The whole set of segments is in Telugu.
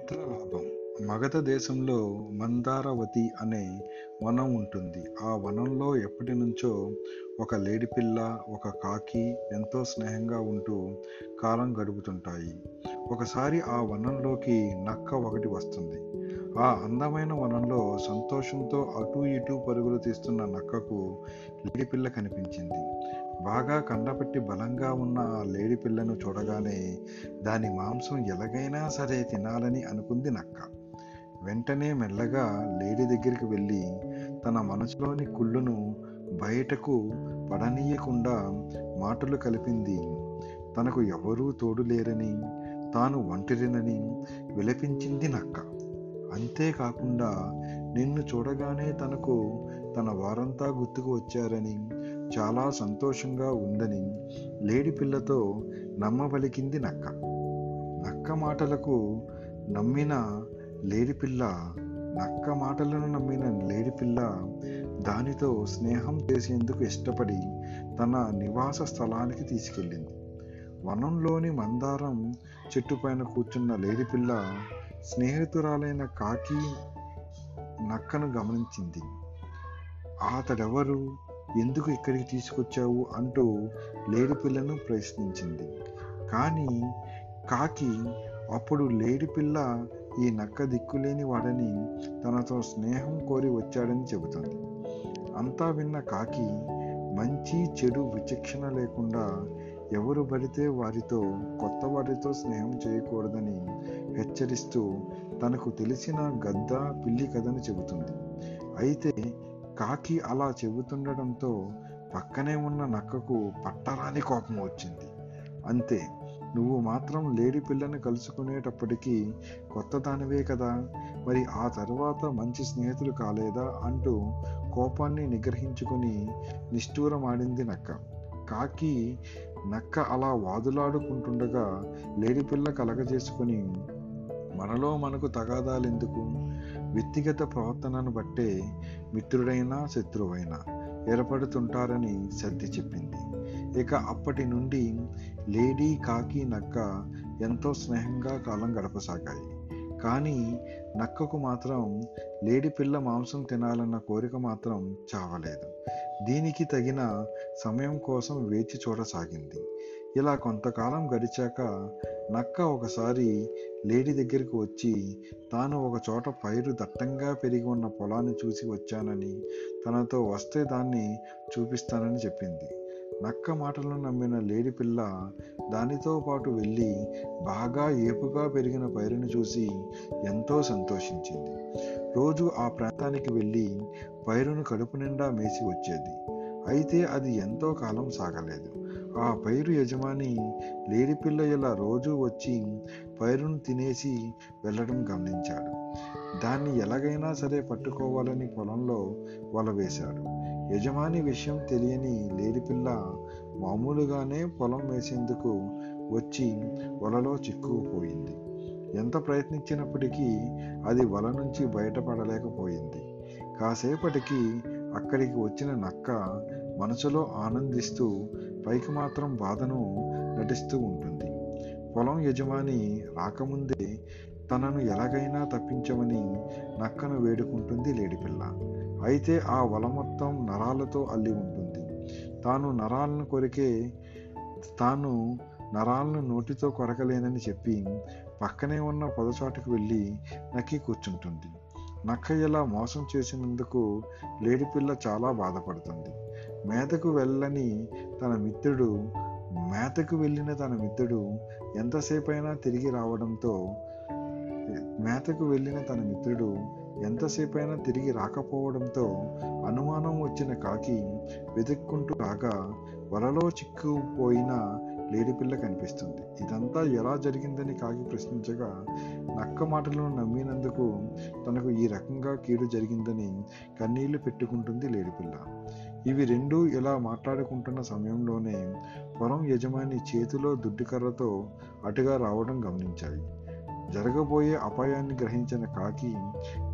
మిత్రలాభం మగధ దేశంలో మందారవతి అనే వనం ఉంటుంది. ఆ వనంలో ఎప్పటి నుంచో ఒక లేడిపిల్ల ఒక కాకి ఎంతో స్నేహంగా ఉంటూ కాలం గడుపుతుంటాయి. ఒకసారి ఆ వనంలోకి నక్క ఒకటి వస్తుంది. ఆ అందమైన వనంలో సంతోషంతో అటూ ఇటూ పరుగులు తీస్తున్న నక్కకు లేడిపిల్ల కనిపించింది. బాగా కండపెట్టి బలంగా ఉన్న ఆ లేడి పిల్లను చూడగానే దాని మాంసం ఎలాగైనా సరే తినాలని అనుకుంది నక్క. వెంటనే మెల్లగా లేడి దగ్గరికి వెళ్ళి తన మనసులోని కుళ్ళును బయటకు పడనీయకుండా మాటలు కలిపింది. తనకు ఎవరూ తోడు లేరని తాను ఒంటరినని విలపించింది నక్క. అంతేకాకుండా నిన్ను చూడగానే తనకు తన వారంతా గుర్తుకు వచ్చారని చాలా సంతోషంగా ఉందని లేడి పిల్లతో నమ్మబలికింది నక్క. నక్క మాటలకు నమ్మిన లేడిపిల్ల నక్క మాటలను నమ్మిన లేడిపిల్ల దానితో స్నేహం చేసేందుకు ఇష్టపడి తన నివాస స్థలానికి తీసుకెళ్ళింది. వనంలోని మందారం చెట్టు పైన కూర్చున్న లేడిపిల్ల స్నేహితురాలైన కాకి నక్కను గమనించింది. అతడెవరు? ఎందుకు ఇక్కడికి తీసుకొచ్చావు? అంటూ లేడిపిల్లను ప్రశ్నించింది. కానీ కాకి అప్పుడు లేడిపిల్ల ఈ నక్క దిక్కులేని వాడని తనతో స్నేహం కోరి వచ్చాడని చెబుతుంది. అంతా విన్న కాకి మంచి చెడు విచక్షణ లేకుండా ఎవరు పడితే వారితో కొత్త వారితో స్నేహం చేయకూడదని హెచ్చరిస్తూ తనకు తెలిసిన గద్ద పిల్లి కథను చెబుతుంది. అయితే కాకి అలా చెబుతుండడంతో పక్కనే ఉన్న నక్కకు పట్టరాని కోపం వచ్చింది. అంతే నువ్వు మాత్రం లేడి పిల్లని కలుసుకునేటప్పటికీ కొత్త దానివే కదా మరి ఆ తర్వాత మంచి స్నేహితులు కాలేదా అంటూ కోపాన్ని నిగ్రహించుకుని నిష్ఠూరమాడింది నక్క. కాకి నక్క అలా వాదులాడుకుంటుండగా లేడిపిల్ల కలగజేసుకుని మనలో మనకు తగాదాలెందుకు వ్యక్తిగత ప్రవర్తనను బట్టే మిత్రుడైనా శత్రువైనా ఏర్పడుతుంటారని సర్ది చెప్పింది. ఇక అప్పటి నుండి లేడీ కాకి నక్క ఎంతో స్నేహంగా కాలం గడపసాగాయి. కానీ నక్కకు మాత్రం లేడి పిల్ల మాంసం తినాలన్న కోరిక మాత్రం చావలేదు. దీనికి తగిన సమయం కోసం వేచి చూడసాగింది. ఇలా కొంతకాలం గడిచాక నక్క ఒకసారి లేడీ దగ్గరికి వచ్చి తాను ఒక చోట పైరు దట్టంగా పెరిగి ఉన్న పొలాన్ని చూసి వచ్చానని తనతో వస్తే దాన్ని చూపిస్తానని చెప్పింది. నక్క మాటలను నమ్మిన లేడి పిల్ల దానితో పాటు వెళ్ళి బాగా ఏపుగా పెరిగిన పైరుని చూసి ఎంతో సంతోషించింది. రోజు ఆ ప్రాంతానికి వెళ్ళి పైరును కడుపు నిండా మేసి వచ్చేది. అయితే అది ఎంతో కాలం సాగలేదు. ఆ పైరు యజమాని లేడిపిల్ల ఇలా రోజు వచ్చి పైరును తినేసి వెళ్ళడం గమనించాడు. దాన్ని ఎలాగైనా సరే పట్టుకోవాలని పొలంలో వల వేశాడు. యజమాని విషయం తెలియని లేడిపిల్ల మామూలుగానే పొలం వేసేందుకు వచ్చి వలలో చిక్కుకుపోయింది. ఎంత ప్రయత్నించినప్పటికీ అది వల నుంచి బయటపడలేకపోయింది. కాసేపటికి అక్కడికి వచ్చిన నక్క మనసులో ఆనందిస్తూ పైకి మాత్రం బాధను నటిస్తూ ఉంటుంది. పొలం యజమాని రాకముందే తనను ఎలాగైనా తప్పించమని నక్కను వేడుకుంటుంది లేడిపిల్ల. అయితే ఆ వల మొత్తం నరాలతో అల్లి ఉంటుంది. తాను నరాలను కొరికే తాను నరాలను నోటితో కొరకలేనని చెప్పి పక్కనే ఉన్న పొదచాటుకు వెళ్ళి నక్కి కూర్చుంటుంది. నక్క ఇలా మోసం చేసినందుకు లేడిపిల్ల చాలా బాధపడుతుంది. మేతకు వెళ్ళని తన మిత్రుడు మేతకు వెళ్ళిన తన మిత్రుడు ఎంతసేపైనా తిరిగి రావడంతో మేతకు వెళ్ళిన తన మిత్రుడు ఎంతసేపైనా తిరిగి రాకపోవడంతో అనుమానం వచ్చిన కాకి వెతుక్కుంటూ రాగా వలలో చిక్కుపోయిన లేడిపిల్ల కనిపిస్తుంది. ఇదంతా ఎలా జరిగిందని కాకి ప్రశ్నించగా నక్క మాటలను నమ్మినందుకు తనకు ఈ రకంగా కీడు జరిగిందని కన్నీళ్ళు పెట్టుకుంటుంది లేడిపిల్ల. ఇవి రెండు ఇలా మాట్లాడుకుంటున్న సమయంలోనే పొలం యజమాని చేతిలో దుడ్డికర్రతో అటుగా రావడం గమనించాయి. జరగబోయే అపాయాన్ని గ్రహించిన కాకి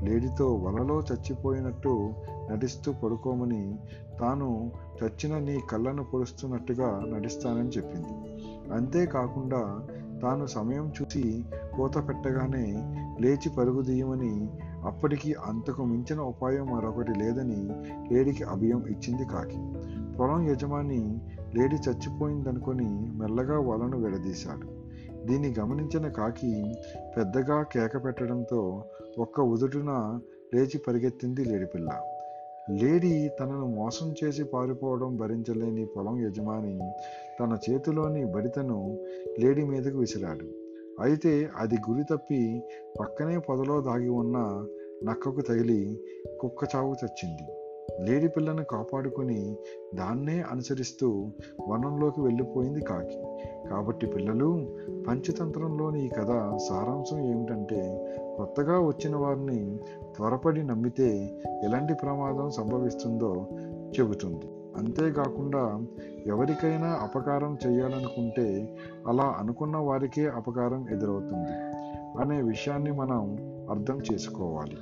లేడితో వలలో చచ్చిపోయినట్టు నటిస్తూ పడుకోమని తాను చచ్చిన నీ కళ్ళను పొడుస్తున్నట్టుగా నటిస్తానని చెప్పింది. అంతేకాకుండా తాను సమయం చూసి కోత పెట్టగానే లేచి పరుగుదీయమని అప్పటికి అంతకు మించిన ఉపాయం మరొకటి లేదని లేడికి అభయం ఇచ్చింది కాకి. పొలం యజమాని లేడి చచ్చిపోయిందనుకొని మెల్లగా వలను విడదీశాడు. దీన్ని గమనించిన కాకి పెద్దగా కేక పెట్టడంతో ఒక్క ఉదుటున లేచి పరిగెత్తింది లేడిపిల్ల. లేడీ తనను మోసం చేసి పారిపోవడం భరించలేని పొలం యజమాని తన చేతిలోని బడితను లేడీ మీదకు విసిరాడు. అయితే అది గురి తప్పి పక్కనే పొదలో దాగి ఉన్న నక్కకు తగిలి కుక్క చావు తెచ్చింది. లేడి పిల్లను కాపాడుకుని దాన్నే అనుసరిస్తూ వనంలోకి వెళ్ళిపోయింది కాకి. కాబట్టి పిల్లలు పంచతంత్రంలోని ఈ కథ సారాంశం ఏమిటంటే కొత్తగా వచ్చిన వారిని త్వరపడి నమ్మితే ఎలాంటి ప్రమాదం సంభవిస్తుందో చెబుతుంది. అంతేకాకుండా ఎవరికైనా అపకారం చేయాలనుకుంటే అలా అనుకున్న వారికే అపకారం ఎదురవుతుంది అనే విషయాన్ని మనం అర్థం చేసుకోవాలి.